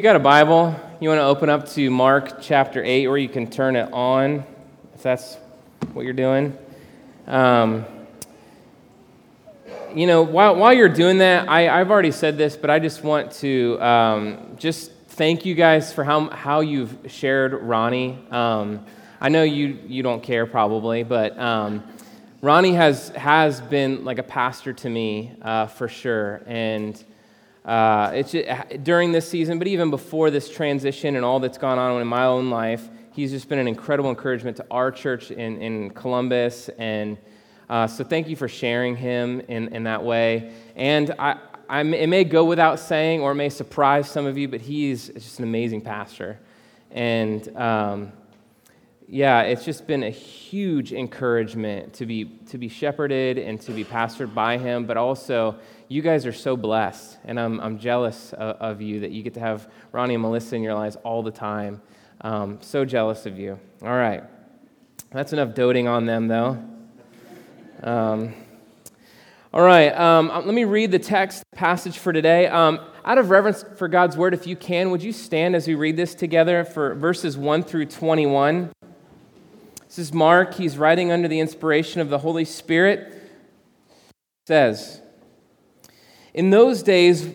you got a Bible, you want to open up to Mark chapter 8, or you can turn it on if that's what you're doing. Um, you know, while, while you're doing that, I, have already said this, but I just want to um, just thank you guys for how, how you've shared Ronnie. Um, I know you, you don't care probably, but um, Ronnie has, has been like a pastor to me uh, for sure. And uh, it's just, during this season, but even before this transition and all that's gone on in my own life, he's just been an incredible encouragement to our church in, in Columbus. And uh, so thank you for sharing him in, in that way. And I, I, it may go without saying or it may surprise some of you, but he's just an amazing pastor. And um, yeah, it's just been a huge encouragement to be, to be shepherded and to be pastored by him, but also you guys are so blessed, and I'm, I'm jealous of, of, you that you get to have Ronnie and Melissa in your lives all the time. Um, so jealous of you. All right. That's enough doting on them, though. Um, all right. Um, uh, let me read the text passage for today. Um, out of reverence for God's word, if you can, would you stand as we read this together for verses 1 through 21? This is Mark. He's writing under the inspiration of the Holy Spirit. It says, in those days,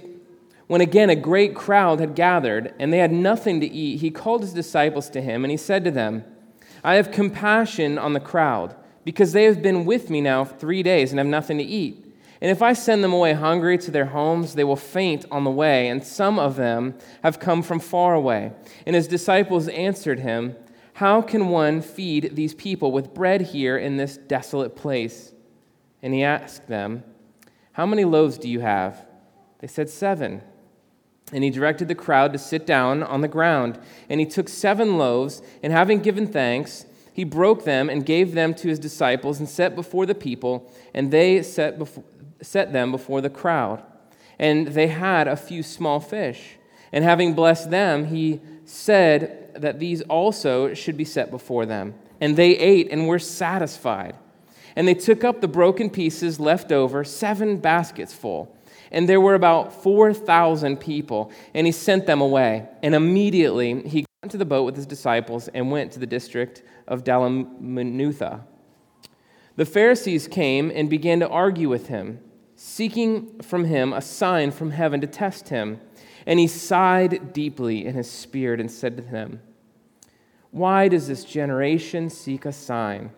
when again a great crowd had gathered and they had nothing to eat, he called his disciples to him and he said to them, I have compassion on the crowd because they have been with me now three days and have nothing to eat. And if I send them away hungry to their homes, they will faint on the way, and some of them have come from far away. And his disciples answered him, How can one feed these people with bread here in this desolate place? And he asked them, how many loaves do you have? They said, Seven. And he directed the crowd to sit down on the ground. And he took seven loaves, and having given thanks, he broke them and gave them to his disciples and set before the people, and they set, before, set them before the crowd. And they had a few small fish. And having blessed them, he said that these also should be set before them. And they ate and were satisfied. And they took up the broken pieces left over, seven baskets full. And there were about 4,000 people. And he sent them away. And immediately he got into the boat with his disciples and went to the district of Dalmanutha. The Pharisees came and began to argue with him, seeking from him a sign from heaven to test him. And he sighed deeply in his spirit and said to them, Why does this generation seek a sign?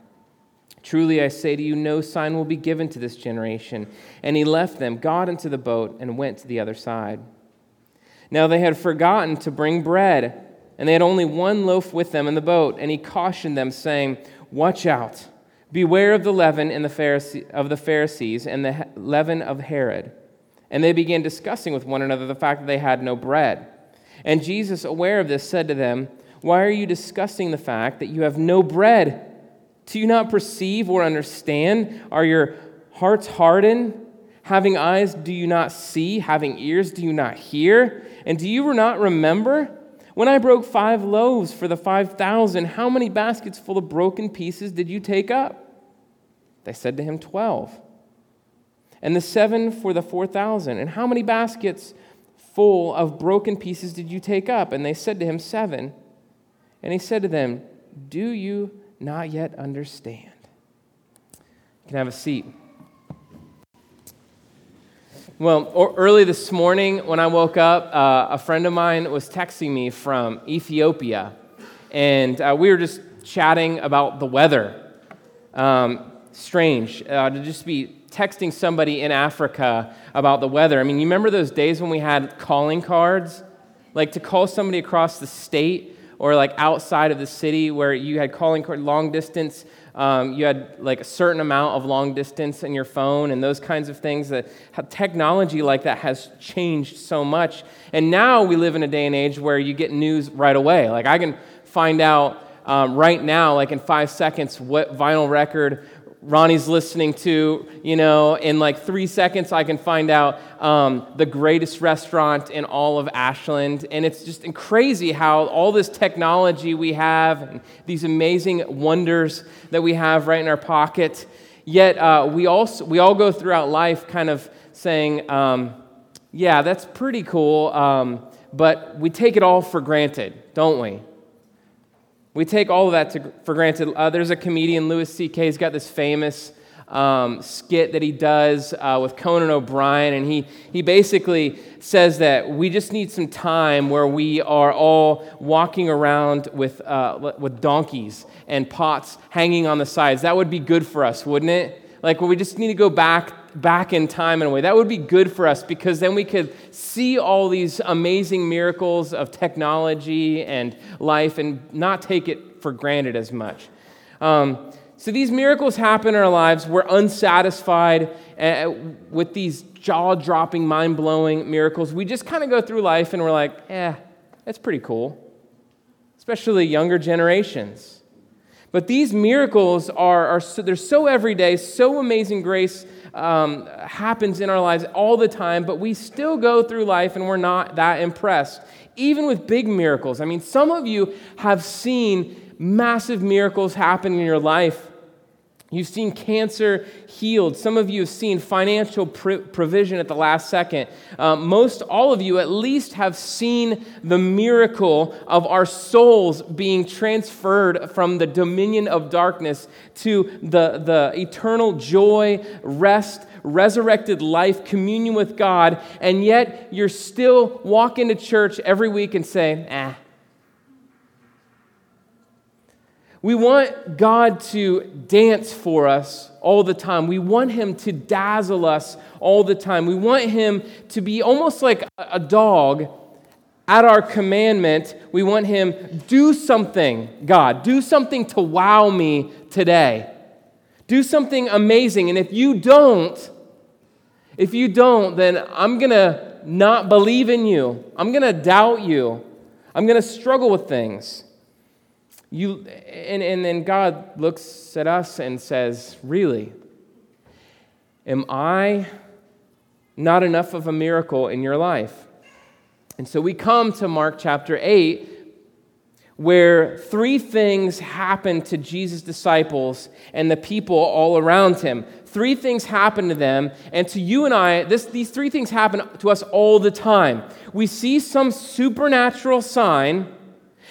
Truly I say to you, no sign will be given to this generation. And he left them, got into the boat, and went to the other side. Now they had forgotten to bring bread, and they had only one loaf with them in the boat. And he cautioned them, saying, Watch out, beware of the leaven in the Pharisee, of the Pharisees and the leaven of Herod. And they began discussing with one another the fact that they had no bread. And Jesus, aware of this, said to them, Why are you discussing the fact that you have no bread? Do you not perceive or understand? Are your hearts hardened? Having eyes, do you not see? Having ears, do you not hear? And do you not remember? When I broke five loaves for the 5,000, how many baskets full of broken pieces did you take up? They said to him, Twelve. And the seven for the 4,000. And how many baskets full of broken pieces did you take up? And they said to him, Seven. And he said to them, Do you not yet understand. You can have a seat. Well, early this morning when I woke up, uh, a friend of mine was texting me from Ethiopia, and uh, we were just chatting about the weather. Um, strange uh, to just be texting somebody in Africa about the weather. I mean, you remember those days when we had calling cards? Like to call somebody across the state or like outside of the city where you had calling long distance um, you had like a certain amount of long distance in your phone and those kinds of things that technology like that has changed so much. And now we live in a day and age where you get news right away. Like i can find out um, right now like in five seconds what vinyl record Ronnie's listening to, you know, in like three seconds, I can find out um, the greatest restaurant in all of Ashland. And it's just crazy how all this technology we have, and these amazing wonders that we have right in our pocket, yet uh, we, also, we all go throughout life kind of saying, um, yeah, that's pretty cool, um, but we take it all for granted, don't we? We take all of that to, for granted. Uh, there's a comedian, Louis C.K., he's got this famous um, skit that he does uh, with Conan O'Brien, and he, he basically says that we just need some time where we are all walking around with, uh, with donkeys and pots hanging on the sides. That would be good for us, wouldn't it? Like, well, we just need to go back back in time in a way. That would be good for us because then we could see all these amazing miracles of technology and life and not take it for granted as much. Um, so these miracles happen in our lives. We're unsatisfied uh, with these jaw dropping, mind blowing miracles. We just kind of go through life and we're like, eh, that's pretty cool, especially younger generations. But these miracles are, are so, they're so everyday, so amazing grace um, happens in our lives all the time, but we still go through life and we're not that impressed, even with big miracles. I mean, some of you have seen massive miracles happen in your life. You've seen cancer healed. Some of you have seen financial provision at the last second. Um, most all of you, at least, have seen the miracle of our souls being transferred from the dominion of darkness to the, the eternal joy, rest, resurrected life, communion with God, and yet you're still walking to church every week and say, ah, We want God to dance for us all the time. We want Him to dazzle us all the time. We want Him to be almost like a dog at our commandment. We want Him, do something, God, do something to wow me today. Do something amazing. And if you don't, if you don't, then I'm going to not believe in you. I'm going to doubt you. I'm going to struggle with things. You, and, and then God looks at us and says, Really? Am I not enough of a miracle in your life? And so we come to Mark chapter 8, where three things happen to Jesus' disciples and the people all around him. Three things happen to them, and to you and I, this, these three things happen to us all the time. We see some supernatural sign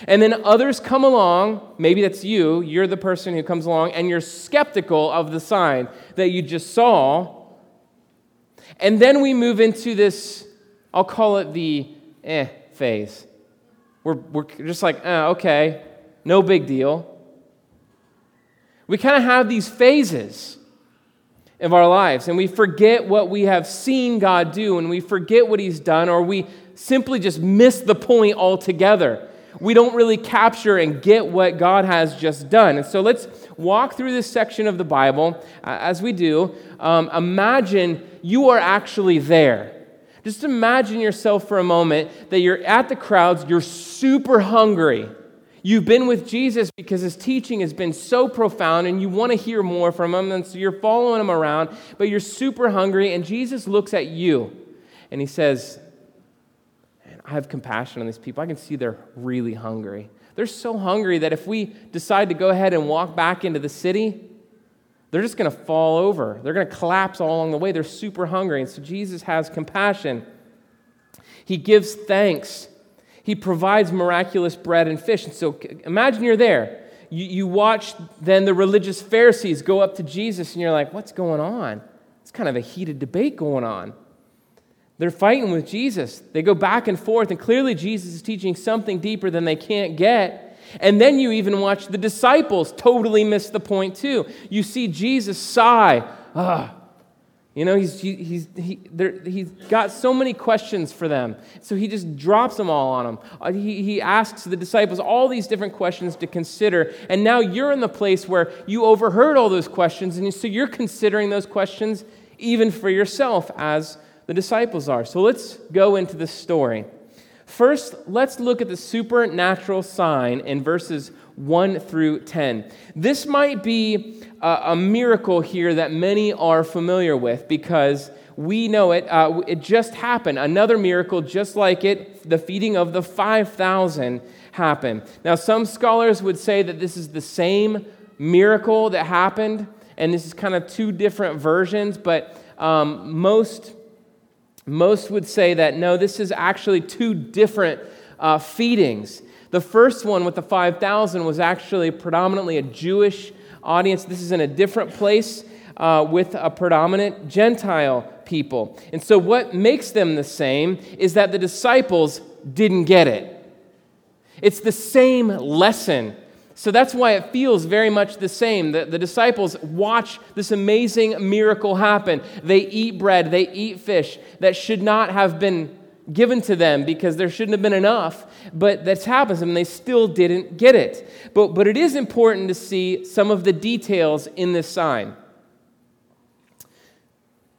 and then others come along, maybe that's you, you're the person who comes along, and you're skeptical of the sign that you just saw. And then we move into this, I'll call it the eh phase. We're, we're just like, eh, okay, no big deal. We kind of have these phases of our lives, and we forget what we have seen God do, and we forget what He's done, or we simply just miss the point altogether we don't really capture and get what God has just done. And so let's walk through this section of the Bible. Uh, as we do, um, imagine you are actually there. Just imagine yourself for a moment that you're at the crowds, you're super hungry. You've been with Jesus because his teaching has been so profound and you want to hear more from him. And so you're following him around, but you're super hungry. And Jesus looks at you and he says, I have compassion on these people. I can see they're really hungry. They're so hungry that if we decide to go ahead and walk back into the city, they're just going to fall over. They're going to collapse all along the way. They're super hungry. And so Jesus has compassion. He gives thanks. He provides miraculous bread and fish. And so imagine you're there. You, you watch then the religious Pharisees go up to Jesus, and you're like, what's going on? It's kind of a heated debate going on. They're fighting with Jesus. They go back and forth, and clearly Jesus is teaching something deeper than they can't get. And then you even watch the disciples totally miss the point, too. You see Jesus sigh. Ah. You know, he's, he's, he, he's got so many questions for them. So he just drops them all on them. Uh, he, he asks the disciples all these different questions to consider. And now you're in the place where you overheard all those questions. And so you're considering those questions even for yourself as the disciples are. So let's go into the story. First, let's look at the supernatural sign in verses 1 through 10. This might be a, a miracle here that many are familiar with because we know it. Uh, it just happened. Another miracle just like it, the feeding of the 5,000 happened. Now, some scholars would say that this is the same miracle that happened, and this is kind of two different versions, but um, most Most would say that no, this is actually two different uh, feedings. The first one with the 5,000 was actually predominantly a Jewish audience. This is in a different place uh, with a predominant Gentile people. And so, what makes them the same is that the disciples didn't get it. It's the same lesson. So that's why it feels very much the same. The, the disciples watch this amazing miracle happen. They eat bread, they eat fish that should not have been given to them because there shouldn't have been enough, but that's happens and they still didn't get it. But, but it is important to see some of the details in this sign.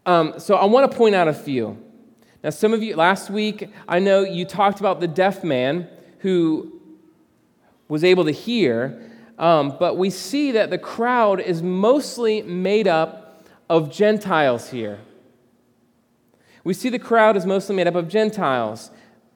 Um, so I want to point out a few. Now, some of you, last week, I know you talked about the deaf man who was able to hear, um, but we see that the crowd is mostly made up of Gentiles here. We see the crowd is mostly made up of Gentiles.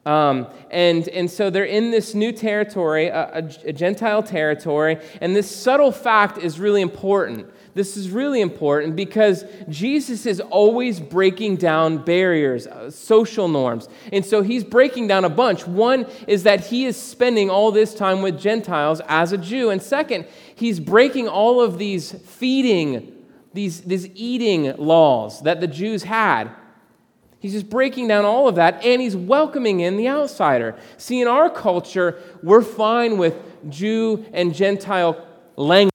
Um, and, and so they're in this new territory, a, a, a Gentile territory, and this subtle fact is really important. This is really important because Jesus is always breaking down barriers, uh, social norms. And so he's breaking down a bunch. One is that he is spending all this time with Gentiles as a Jew. And second, he's breaking all of these feeding, these, these eating laws that the Jews had. He's just breaking down all of that and he's welcoming in the outsider. See, in our culture, we're fine with Jew and Gentile language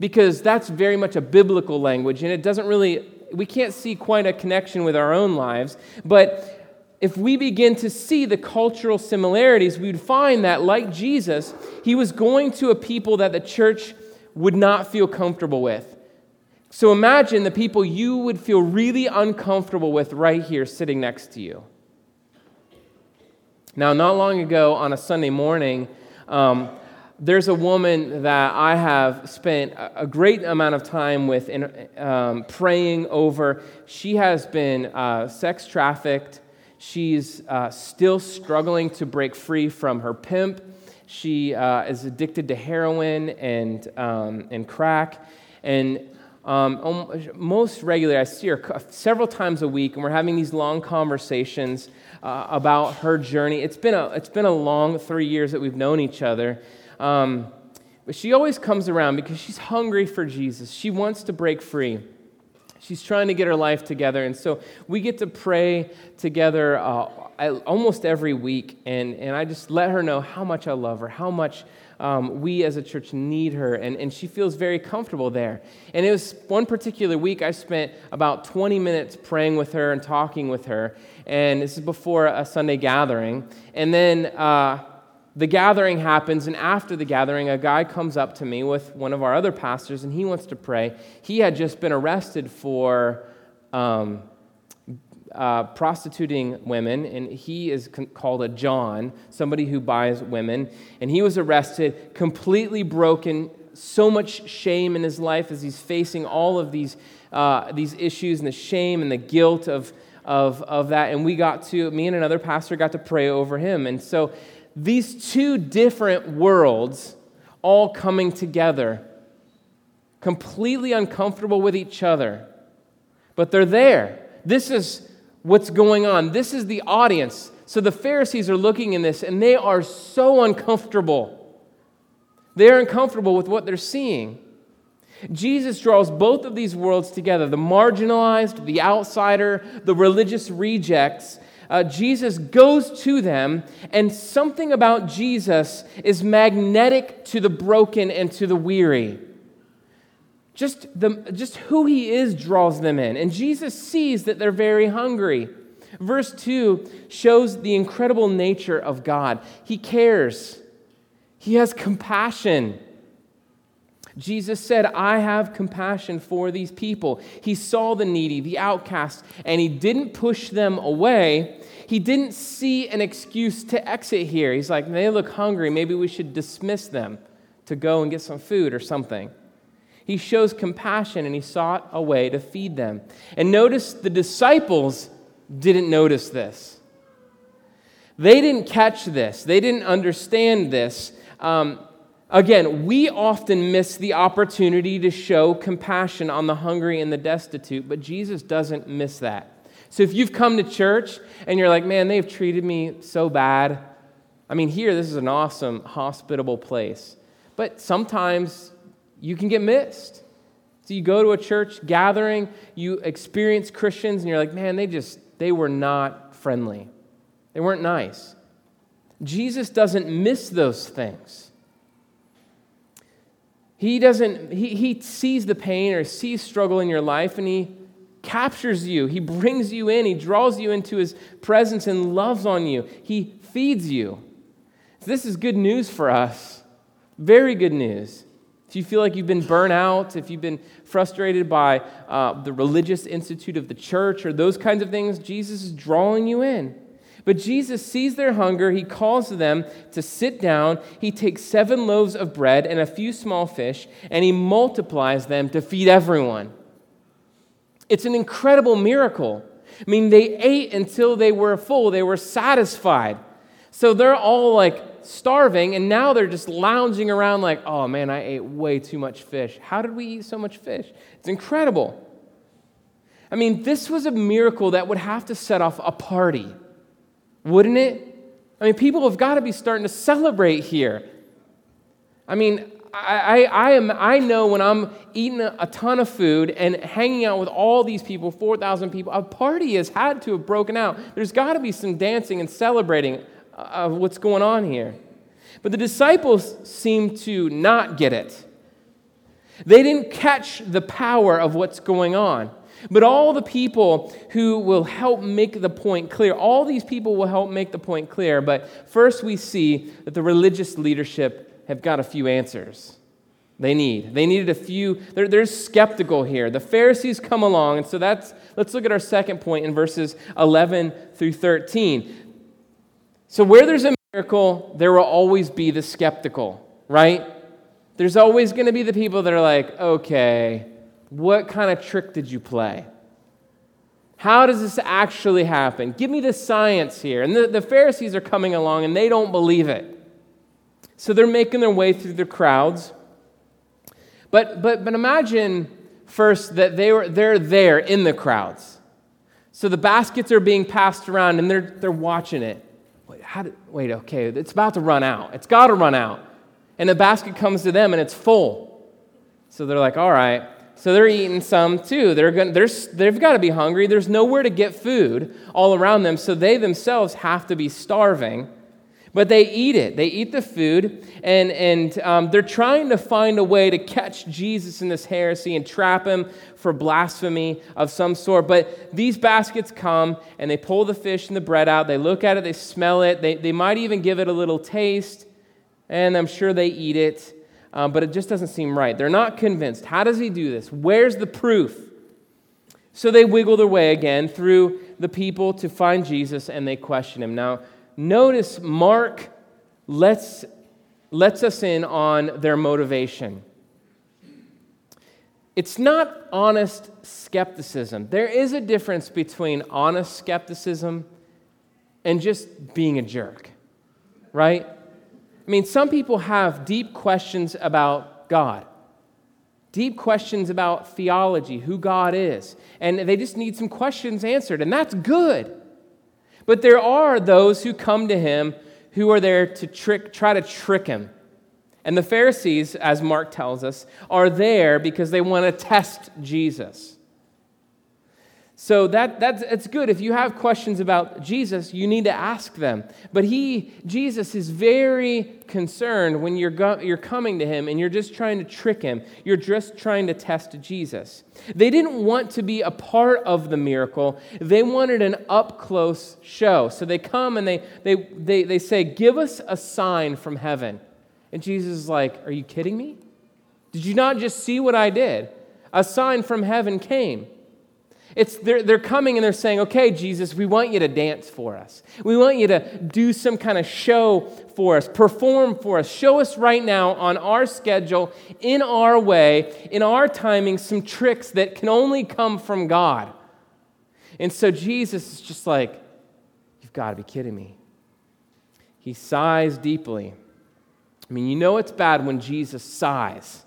because that's very much a biblical language and it doesn't really, we can't see quite a connection with our own lives. But if we begin to see the cultural similarities, we'd find that, like Jesus, he was going to a people that the church would not feel comfortable with. So imagine the people you would feel really uncomfortable with right here sitting next to you. Now, not long ago on a Sunday morning, um, there's a woman that I have spent a great amount of time with in, um, praying over. She has been uh, sex trafficked. She's uh, still struggling to break free from her pimp. She uh, is addicted to heroin and, um, and crack. And um, most regularly, I see her several times a week, and we're having these long conversations uh, about her journey. It's been, a, it's been a long three years that we've known each other. Um, but she always comes around because she's hungry for Jesus. She wants to break free. She's trying to get her life together. And so we get to pray together uh, almost every week. And, and I just let her know how much I love her, how much um, we as a church need her, and, and she feels very comfortable there. And it was one particular week I spent about 20 minutes praying with her and talking with her, and this is before a Sunday gathering. And then uh, the gathering happens, and after the gathering, a guy comes up to me with one of our other pastors, and he wants to pray. He had just been arrested for. Um, uh, prostituting women, and he is con- called a John, somebody who buys women. And he was arrested, completely broken, so much shame in his life as he's facing all of these, uh, these issues and the shame and the guilt of, of, of that. And we got to, me and another pastor got to pray over him. And so these two different worlds all coming together, completely uncomfortable with each other, but they're there. This is what's going on. This is the audience. So the Pharisees are looking in this and they are so uncomfortable. They're uncomfortable with what they're seeing. Jesus draws both of these worlds together the marginalized, the outsider, the religious rejects. Uh, Jesus goes to them, and something about Jesus is magnetic to the broken and to the weary. Just, the, just who he is draws them in. And Jesus sees that they're very hungry. Verse 2 shows the incredible nature of God. He cares, He has compassion. Jesus said, I have compassion for these people. He saw the needy, the outcast, and He didn't push them away. He didn't see an excuse to exit here. He's like, they look hungry. Maybe we should dismiss them to go and get some food or something. He shows compassion and he sought a way to feed them. And notice the disciples didn't notice this. They didn't catch this, they didn't understand this. Um, again, we often miss the opportunity to show compassion on the hungry and the destitute, but Jesus doesn't miss that. So if you've come to church and you're like, man, they've treated me so bad. I mean, here, this is an awesome, hospitable place. But sometimes you can get missed. So you go to a church gathering, you experience Christians, and you're like, man, they just, they were not friendly. They weren't nice. Jesus doesn't miss those things. He doesn't, he, he sees the pain or sees struggle in your life and he captures you. He brings you in. He draws you into his presence and loves on you. He feeds you. This is good news for us. Very good news. If you feel like you've been burnt out, if you've been frustrated by uh, the religious institute of the church or those kinds of things, Jesus is drawing you in. But Jesus sees their hunger. He calls them to sit down. He takes seven loaves of bread and a few small fish, and he multiplies them to feed everyone. It's an incredible miracle. I mean, they ate until they were full, they were satisfied. So they're all like starving, and now they're just lounging around like, oh man, I ate way too much fish. How did we eat so much fish? It's incredible. I mean, this was a miracle that would have to set off a party wouldn't it? I mean, people have got to be starting to celebrate here. I mean, I, I, I, am, I know when I'm eating a, a ton of food and hanging out with all these people, 4,000 people, a party has had to have broken out. There's got to be some dancing and celebrating uh, of what's going on here. But the disciples seem to not get it. They didn't catch the power of what's going on. But all the people who will help make the point clear, all these people will help make the point clear. But first, we see that the religious leadership have got a few answers they need. They needed a few, they're, they're skeptical here. The Pharisees come along, and so that's, let's look at our second point in verses 11 through 13. So, where there's a miracle, there will always be the skeptical, right? There's always going to be the people that are like, okay, what kind of trick did you play? How does this actually happen? Give me the science here. And the, the Pharisees are coming along and they don't believe it. So they're making their way through the crowds. But, but, but imagine first that they were, they're there in the crowds. So the baskets are being passed around and they're, they're watching it. Wait, how did, wait, okay, it's about to run out. It's got to run out. And the basket comes to them and it's full. So they're like, all right, so they're eating some too. They're going, they're, they've got to be hungry. There's nowhere to get food all around them, so they themselves have to be starving. But they eat it. They eat the food, and, and um, they're trying to find a way to catch Jesus in this heresy and trap him for blasphemy of some sort. But these baskets come, and they pull the fish and the bread out. They look at it, they smell it, they, they might even give it a little taste, and I'm sure they eat it um, but it just doesn't seem right. They're not convinced. How does he do this? Where's the proof? So they wiggle their way again through the people to find Jesus and they question him. Now, notice Mark lets, lets us in on their motivation. It's not honest skepticism. There is a difference between honest skepticism and just being a jerk, right? I mean, some people have deep questions about God, deep questions about theology, who God is, and they just need some questions answered, and that's good. But there are those who come to him who are there to trick, try to trick him. And the Pharisees, as Mark tells us, are there because they want to test Jesus. So that, that's good. If you have questions about Jesus, you need to ask them. But he, Jesus, is very concerned when you're, go, you're coming to him and you're just trying to trick him. You're just trying to test Jesus. They didn't want to be a part of the miracle, they wanted an up close show. So they come and they, they, they, they say, Give us a sign from heaven. And Jesus is like, Are you kidding me? Did you not just see what I did? A sign from heaven came. It's, they're, they're coming and they're saying, okay, Jesus, we want you to dance for us. We want you to do some kind of show for us, perform for us. Show us right now on our schedule, in our way, in our timing, some tricks that can only come from God. And so Jesus is just like, you've got to be kidding me. He sighs deeply. I mean, you know it's bad when Jesus sighs.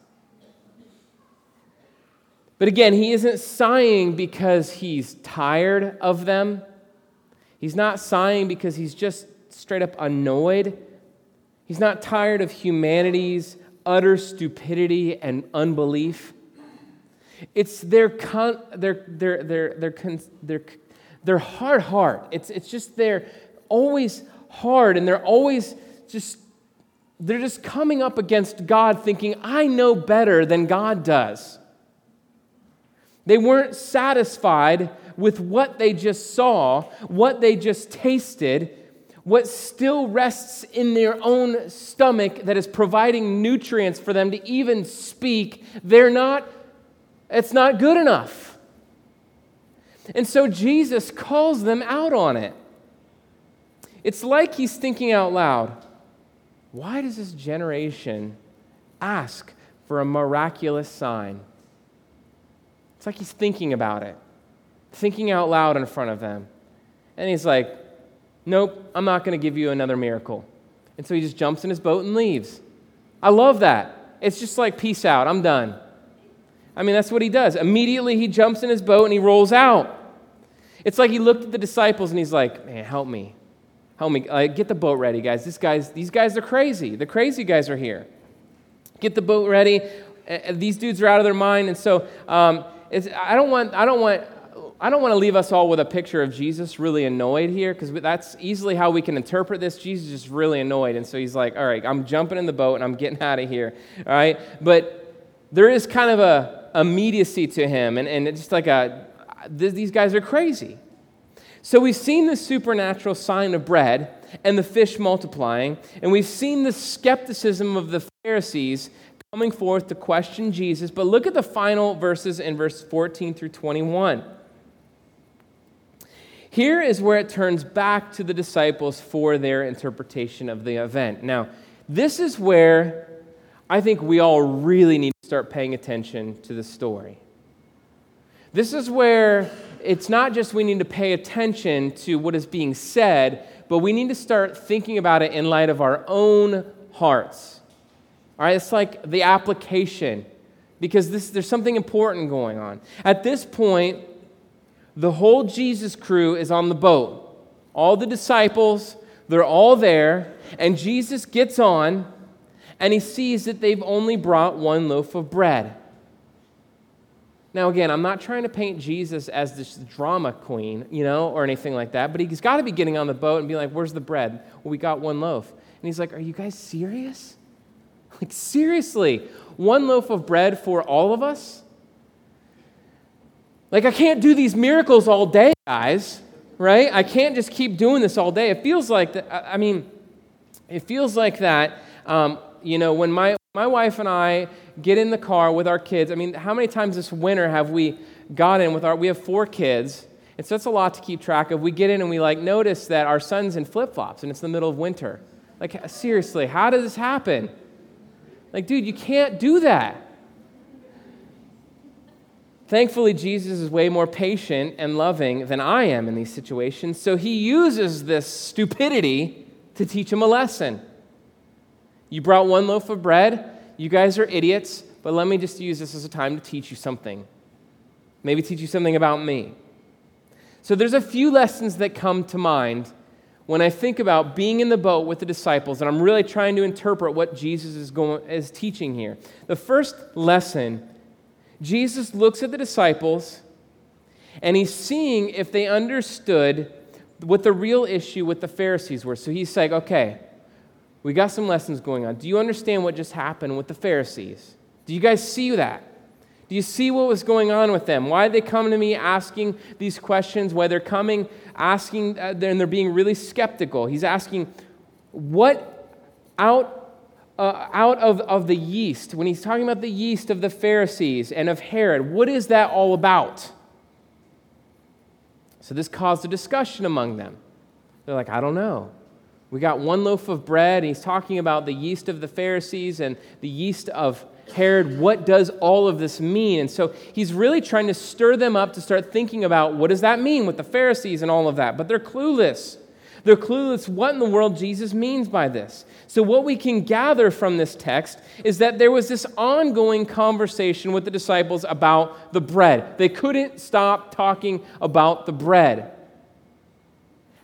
But again, he isn't sighing because he's tired of them. He's not sighing because he's just straight up annoyed. He's not tired of humanity's utter stupidity and unbelief. It's their, con- their, their, their, their, con- their, their hard heart. It's, it's just they're always hard and they're always just, they're just coming up against God thinking, I know better than God does. They weren't satisfied with what they just saw, what they just tasted, what still rests in their own stomach that is providing nutrients for them to even speak. They're not, it's not good enough. And so Jesus calls them out on it. It's like he's thinking out loud why does this generation ask for a miraculous sign? It's like he's thinking about it, thinking out loud in front of them. And he's like, Nope, I'm not going to give you another miracle. And so he just jumps in his boat and leaves. I love that. It's just like, peace out, I'm done. I mean, that's what he does. Immediately he jumps in his boat and he rolls out. It's like he looked at the disciples and he's like, man, help me. Help me. Uh, get the boat ready, guys. This guy's, these guys are crazy. The crazy guys are here. Get the boat ready. Uh, these dudes are out of their mind. And so um, I don't want, I don't want, I don't want to leave us all with a picture of Jesus really annoyed here because that's easily how we can interpret this. Jesus is really annoyed. And so he's like, all right, I'm jumping in the boat and I'm getting out of here. All right. But there is kind of a immediacy to him. And, and it's just like a, these guys are crazy. So we've seen the supernatural sign of bread and the fish multiplying. And we've seen the skepticism of the Pharisees coming forth to question Jesus. But look at the final verses in verse 14 through 21. Here is where it turns back to the disciples for their interpretation of the event. Now, this is where I think we all really need to start paying attention to the story. This is where it's not just we need to pay attention to what is being said, but we need to start thinking about it in light of our own hearts. All right, it's like the application because this, there's something important going on. At this point, the whole Jesus crew is on the boat. All the disciples, they're all there, and Jesus gets on and he sees that they've only brought one loaf of bread. Now, again, I'm not trying to paint Jesus as this drama queen, you know, or anything like that, but he's got to be getting on the boat and be like, Where's the bread? Well, we got one loaf. And he's like, Are you guys serious? Like, seriously, one loaf of bread for all of us? Like, I can't do these miracles all day, guys, right? I can't just keep doing this all day. It feels like that, I mean, it feels like that, um, you know, when my, my wife and I get in the car with our kids, I mean, how many times this winter have we got in with our, we have four kids, and so it's a lot to keep track of. We get in and we like notice that our son's in flip flops and it's the middle of winter. Like, seriously, how does this happen? Like, dude, you can't do that. Thankfully, Jesus is way more patient and loving than I am in these situations, so he uses this stupidity to teach him a lesson. You brought one loaf of bread, you guys are idiots, but let me just use this as a time to teach you something. Maybe teach you something about me. So, there's a few lessons that come to mind when I think about being in the boat with the disciples, and I'm really trying to interpret what Jesus is, going, is teaching here. The first lesson Jesus looks at the disciples and he's seeing if they understood what the real issue with the Pharisees were. So he's like, okay, we got some lessons going on. Do you understand what just happened with the Pharisees? Do you guys see that? Do you see what was going on with them? Why they come to me asking these questions? Why they're coming asking, uh, and they're being really skeptical. He's asking, what out, uh, out of, of the yeast, when he's talking about the yeast of the Pharisees and of Herod, what is that all about? So this caused a discussion among them. They're like, I don't know. We got one loaf of bread, and he's talking about the yeast of the Pharisees and the yeast of Herod, what does all of this mean? And so he's really trying to stir them up to start thinking about what does that mean with the Pharisees and all of that. But they're clueless. They're clueless what in the world Jesus means by this. So, what we can gather from this text is that there was this ongoing conversation with the disciples about the bread. They couldn't stop talking about the bread.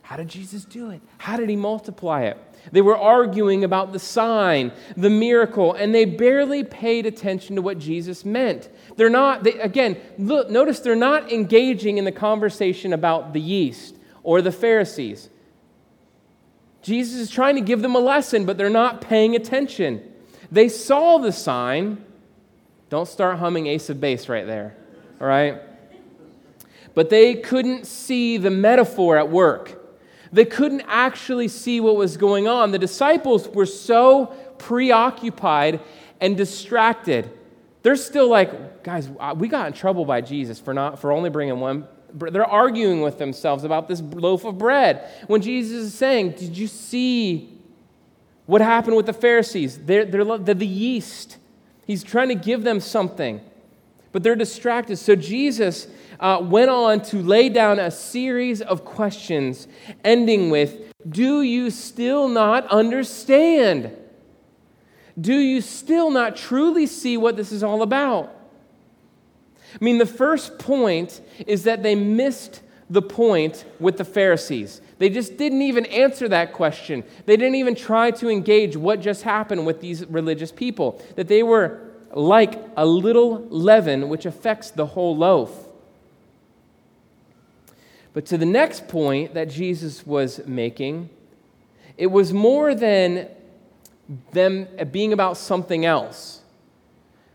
How did Jesus do it? How did he multiply it? They were arguing about the sign, the miracle, and they barely paid attention to what Jesus meant. They're not, they, again, look, notice they're not engaging in the conversation about the yeast or the Pharisees. Jesus is trying to give them a lesson, but they're not paying attention. They saw the sign. Don't start humming Ace of Base right there, all right? But they couldn't see the metaphor at work. They couldn't actually see what was going on. The disciples were so preoccupied and distracted. They're still like, guys, uh, we got in trouble by Jesus for, not, for only bringing one. They're arguing with themselves about this loaf of bread. When Jesus is saying, Did you see what happened with the Pharisees? They're, they're, they're the yeast. He's trying to give them something, but they're distracted. So Jesus uh, went on to lay down a series of questions, ending with Do you still not understand? Do you still not truly see what this is all about? I mean, the first point is that they missed the point with the Pharisees. They just didn't even answer that question. They didn't even try to engage what just happened with these religious people. That they were like a little leaven which affects the whole loaf. But to the next point that Jesus was making, it was more than them being about something else.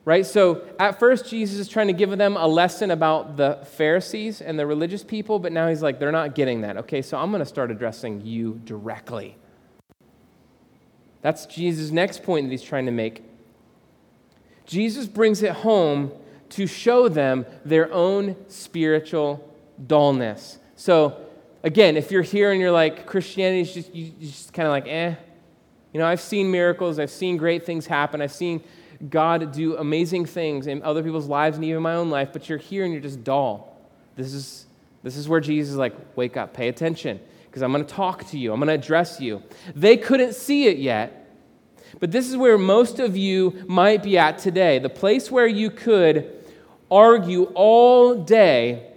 Right? So at first, Jesus is trying to give them a lesson about the Pharisees and the religious people, but now he's like, they're not getting that. Okay, so I'm going to start addressing you directly. That's Jesus' next point that he's trying to make. Jesus brings it home to show them their own spiritual dullness. So, again, if you're here and you're like, Christianity is just, you, just kind of like, eh. You know, I've seen miracles, I've seen great things happen, I've seen God do amazing things in other people's lives and even my own life, but you're here and you're just dull. This is, this is where Jesus is like, wake up, pay attention, because I'm going to talk to you, I'm going to address you. They couldn't see it yet, but this is where most of you might be at today the place where you could argue all day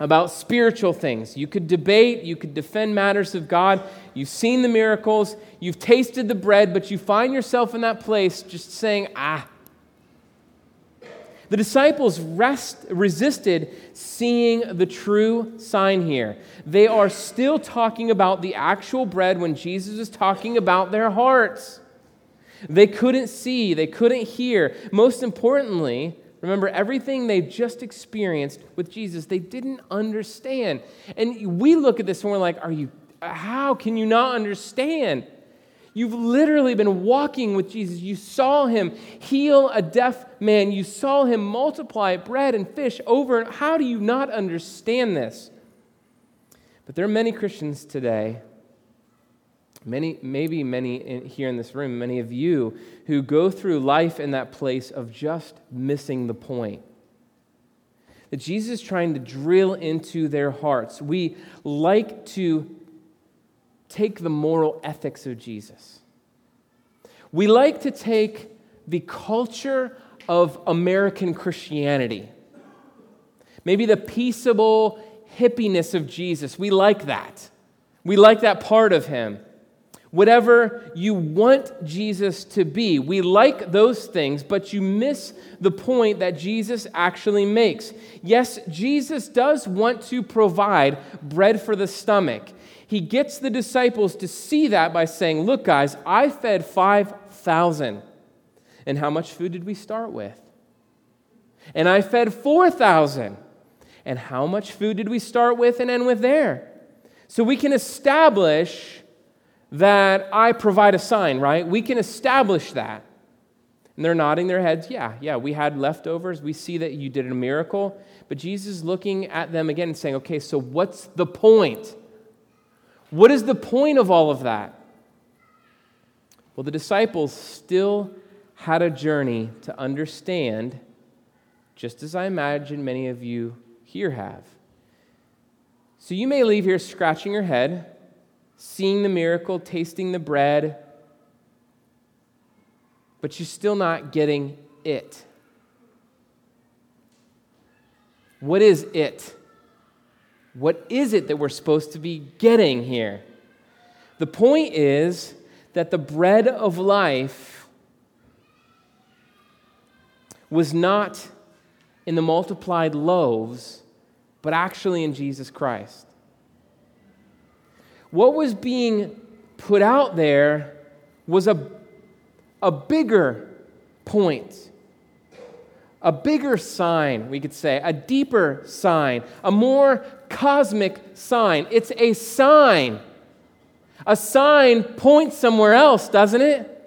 about spiritual things. You could debate, you could defend matters of God. You've seen the miracles, you've tasted the bread, but you find yourself in that place just saying, ah. The disciples rest, resisted seeing the true sign here. They are still talking about the actual bread when Jesus is talking about their hearts. They couldn't see, they couldn't hear. Most importantly, Remember, everything they've just experienced with Jesus, they didn't understand. And we look at this and we're like, Are you, how can you not understand? You've literally been walking with Jesus. You saw him heal a deaf man. You saw him multiply bread and fish over. How do you not understand this? But there are many Christians today Many, maybe many in, here in this room, many of you who go through life in that place of just missing the point. That Jesus is trying to drill into their hearts. We like to take the moral ethics of Jesus. We like to take the culture of American Christianity, maybe the peaceable hippiness of Jesus. We like that. We like that part of him whatever you want Jesus to be. We like those things, but you miss the point that Jesus actually makes. Yes, Jesus does want to provide bread for the stomach. He gets the disciples to see that by saying, Look, guys, I fed 5,000. And how much food did we start with? And I fed 4,000. And how much food did we start with and end with there? So we can establish that I provide a sign, right? We can establish that. And they're nodding their heads. Yeah, yeah, we had leftovers. We see that you did a miracle. But Jesus is looking at them again and saying, okay, so what's the point? What is the point of all of that? Well, the disciples still had a journey to understand, just as I imagine many of you here have. So you may leave here scratching your head seeing the miracle, tasting the bread, but you're still not getting it. What is it? What is it that we're supposed to be getting here? The point is that the bread of life was not in the multiplied loaves, but actually in Jesus Christ. What was being put out there was a, a bigger point a bigger sign, we could say, a deeper sign, a more cosmic sign. It's a sign. A sign points somewhere else, doesn't it?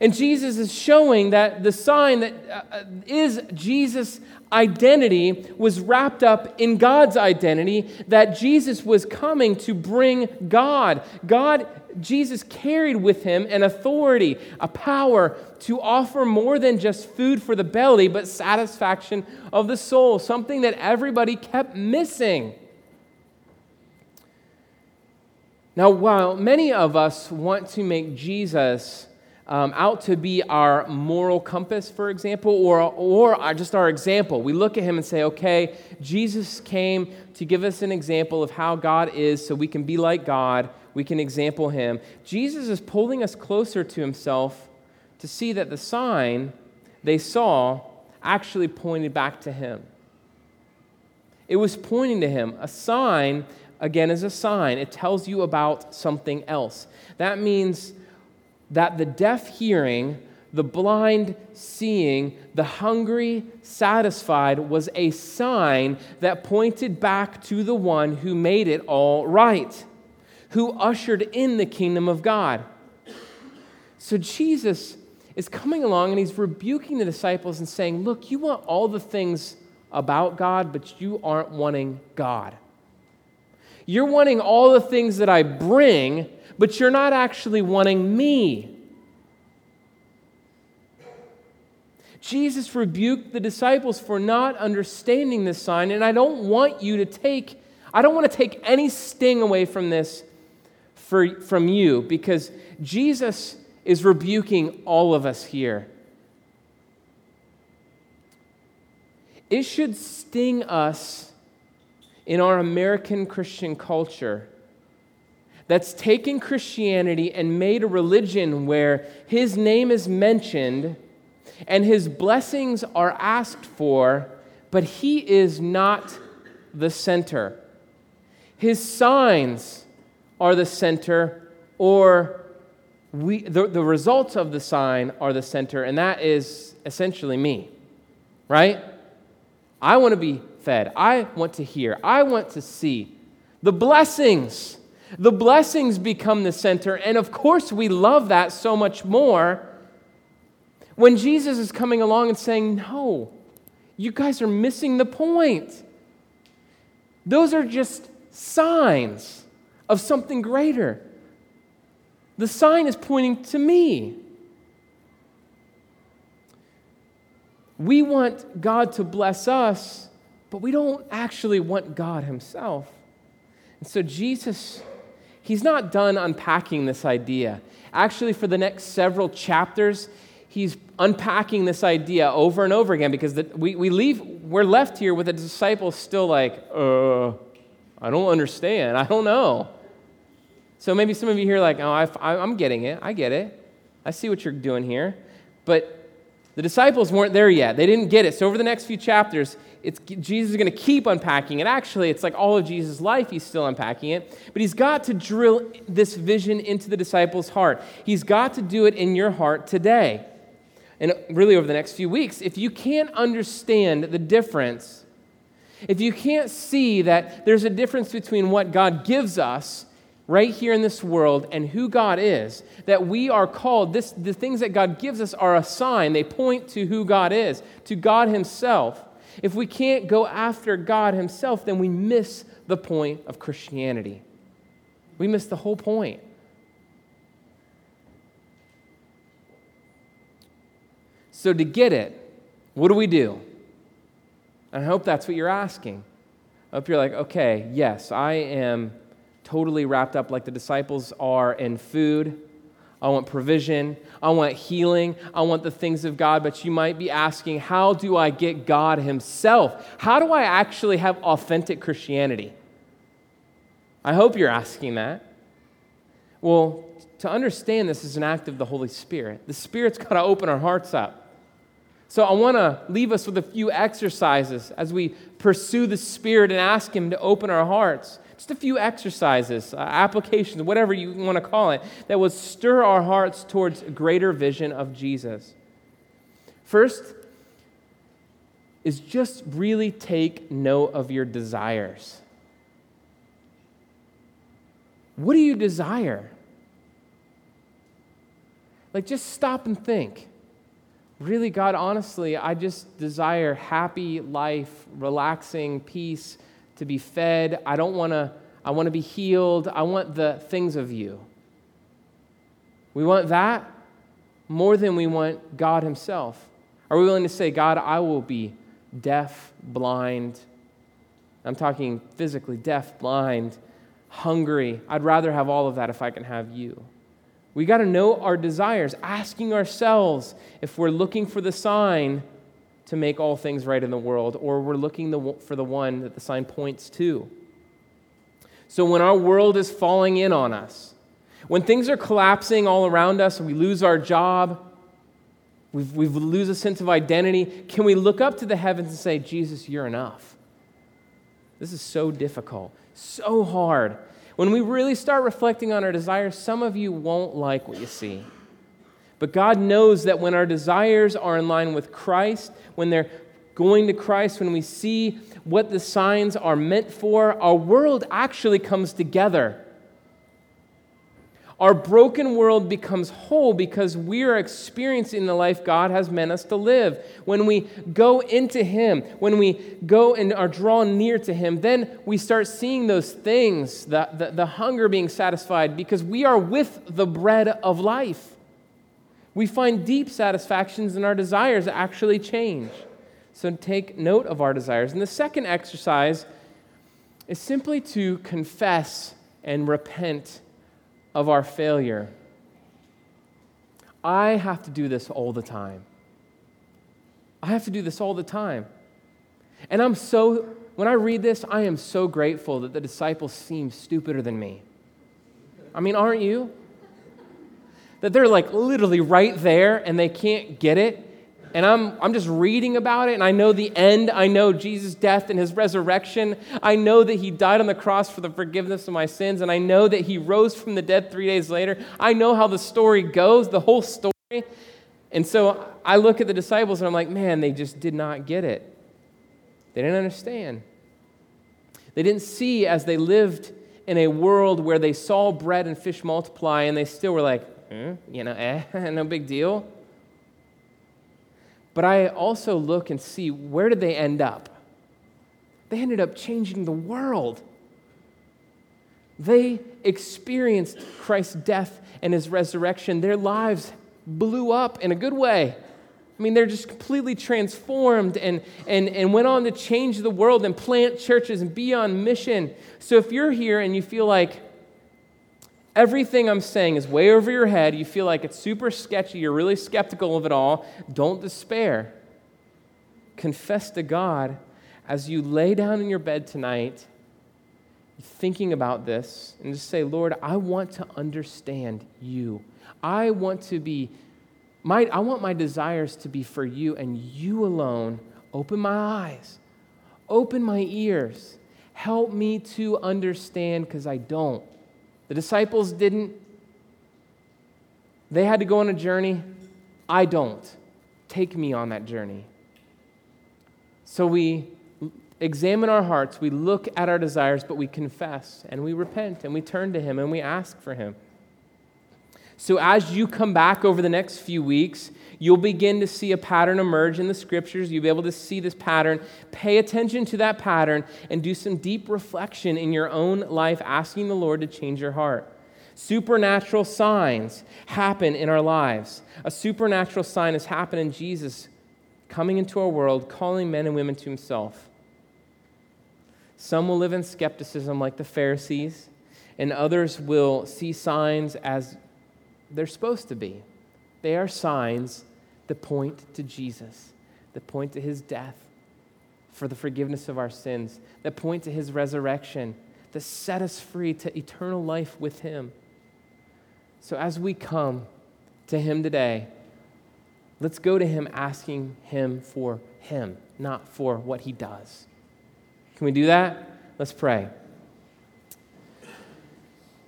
And Jesus is showing that the sign that uh, is Jesus' identity was wrapped up in God's identity, that Jesus was coming to bring God. God, Jesus carried with him an authority, a power to offer more than just food for the belly, but satisfaction of the soul, something that everybody kept missing. Now, while many of us want to make Jesus um, out to be our moral compass, for example, or, or just our example. We look at him and say, okay, Jesus came to give us an example of how God is so we can be like God, we can example him. Jesus is pulling us closer to himself to see that the sign they saw actually pointed back to him. It was pointing to him. A sign, again, is a sign, it tells you about something else. That means that the deaf hearing, the blind seeing, the hungry satisfied was a sign that pointed back to the one who made it all right, who ushered in the kingdom of God. So Jesus is coming along and he's rebuking the disciples and saying, Look, you want all the things about God, but you aren't wanting God. You're wanting all the things that I bring, but you're not actually wanting me. Jesus rebuked the disciples for not understanding this sign, and I don't want you to take, I don't want to take any sting away from this for, from you because Jesus is rebuking all of us here. It should sting us in our American Christian culture that's taken Christianity and made a religion where his name is mentioned and his blessings are asked for, but he is not the center. His signs are the center, or we, the, the results of the sign are the center, and that is essentially me, right? I want to be fed. I want to hear. I want to see. The blessings. The blessings become the center. And of course, we love that so much more when Jesus is coming along and saying, No, you guys are missing the point. Those are just signs of something greater. The sign is pointing to me. We want God to bless us, but we don't actually want God Himself. And so Jesus, He's not done unpacking this idea. Actually, for the next several chapters, He's unpacking this idea over and over again because the, we, we leave, we're left here with the disciples still like, uh, I don't understand. I don't know. So maybe some of you here are like, oh, I, I'm getting it. I get it. I see what you're doing here. But the disciples weren't there yet. They didn't get it. So over the next few chapters, it's, Jesus is going to keep unpacking it. Actually, it's like all of Jesus' life, he's still unpacking it. But he's got to drill this vision into the disciples' heart. He's got to do it in your heart today and really over the next few weeks, if you can't understand the difference, if you can't see that there's a difference between what God gives us right here in this world and who God is, that we are called, this, the things that God gives us are a sign. They point to who God is, to God Himself. If we can't go after God Himself, then we miss the point of Christianity. We miss the whole point. So, to get it, what do we do? And I hope that's what you're asking. I hope you're like, okay, yes, I am totally wrapped up like the disciples are in food. I want provision. I want healing. I want the things of God. But you might be asking, how do I get God Himself? How do I actually have authentic Christianity? I hope you're asking that. Well, to understand this is an act of the Holy Spirit. The Spirit's got to open our hearts up. So I want to leave us with a few exercises as we pursue the Spirit and ask Him to open our hearts. Just a few exercises, uh, applications, whatever you want to call it, that would stir our hearts towards a greater vision of Jesus. First is just really take note of your desires. What do you desire? Like, just stop and think. Really, God, honestly, I just desire happy life, relaxing, peace, to be fed. I don't want to, I want to be healed. I want the things of you. We want that more than we want God Himself. Are we willing to say, God, I will be deaf, blind? I'm talking physically deaf, blind, hungry. I'd rather have all of that if I can have you. We got to know our desires, asking ourselves if we're looking for the sign to make all things right in the world, or we're looking for the one that the sign points to. So when our world is falling in on us, when things are collapsing all around us, we lose our job, we we lose a sense of identity, can we look up to the heavens and say, Jesus, you're enough? This is so difficult, so hard. When we really start reflecting on our desires, some of you won't like what you see. But God knows that when our desires are in line with Christ, when they're going to Christ, when we see what the signs are meant for, our world actually comes together our broken world becomes whole because we are experiencing the life God has meant us to live. When we go into Him, when we go and are drawn near to Him, then we start seeing those things, the, the, the hunger being satisfied, because we are with the bread of life. We find deep satisfactions and our desires actually change. So take note of our desires. And the second exercise is simply to confess and repent of our failure. I have to do this all the time. I have to do this all the time. And I'm so, when I read this, I am so grateful that the disciples seem stupider than me. I mean, aren't you? That they're like literally right there and they can't get it and I'm, I'm just reading about it, and I know the end. I know Jesus' death and his resurrection. I know that he died on the cross for the forgiveness of my sins, and I know that he rose from the dead three days later. I know how the story goes, the whole story. And so I look at the disciples, and I'm like, man, they just did not get it. They didn't understand. They didn't see as they lived in a world where they saw bread and fish multiply, and they still were like, eh, you know, eh, no big deal. But I also look and see where did they end up? They ended up changing the world. They experienced Christ's death and his resurrection. Their lives blew up in a good way. I mean, they're just completely transformed and, and, and went on to change the world and plant churches and be on mission. So if you're here and you feel like, everything I'm saying is way over your head, you feel like it's super sketchy, you're really skeptical of it all, don't despair. Confess to God as you lay down in your bed tonight, thinking about this, and just say, Lord, I want to understand you. I want to be, my, I want my desires to be for you and you alone. Open my eyes, open my ears. Help me to understand because I don't. The disciples didn't. They had to go on a journey. I don't. Take me on that journey. So we examine our hearts, we look at our desires, but we confess and we repent and we turn to Him and we ask for Him. So as you come back over the next few weeks, you'll begin to see a pattern emerge in the scriptures. You'll be able to see this pattern. Pay attention to that pattern and do some deep reflection in your own life, asking the Lord to change your heart. Supernatural signs happen in our lives. A supernatural sign has happened in Jesus coming into our world, calling men and women to himself. Some will live in skepticism like the Pharisees and others will see signs as they're supposed to be. They are signs that point to Jesus, that point to his death for the forgiveness of our sins, that point to his resurrection, that set us free to eternal life with him. So as we come to him today, let's go to him asking him for him, not for what he does. Can we do that? Let's pray.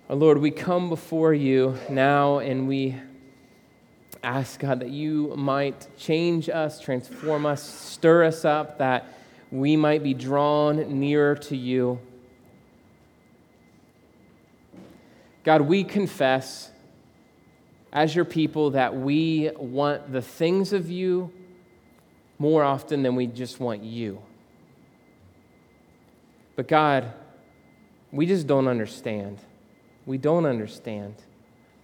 Our Lord, we come before you now and we ask, God, that you might change us, transform us, stir us up, that we might be drawn nearer to you. God, we confess as your people that we want the things of you more often than we just want you. But God, we just don't understand we don't understand.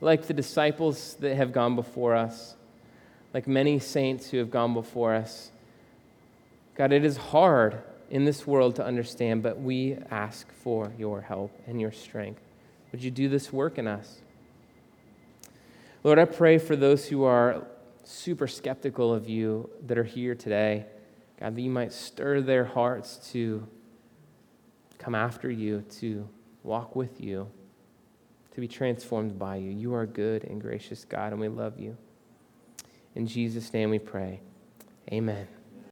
Like the disciples that have gone before us, like many saints who have gone before us. God, it is hard in this world to understand, but we ask for your help and your strength. Would you do this work in us? Lord, I pray for those who are super skeptical of you that are here today. God, that you might stir their hearts to come after you, to walk with you to be transformed by you. You are good and gracious God, and we love you. In Jesus' name we pray. Amen.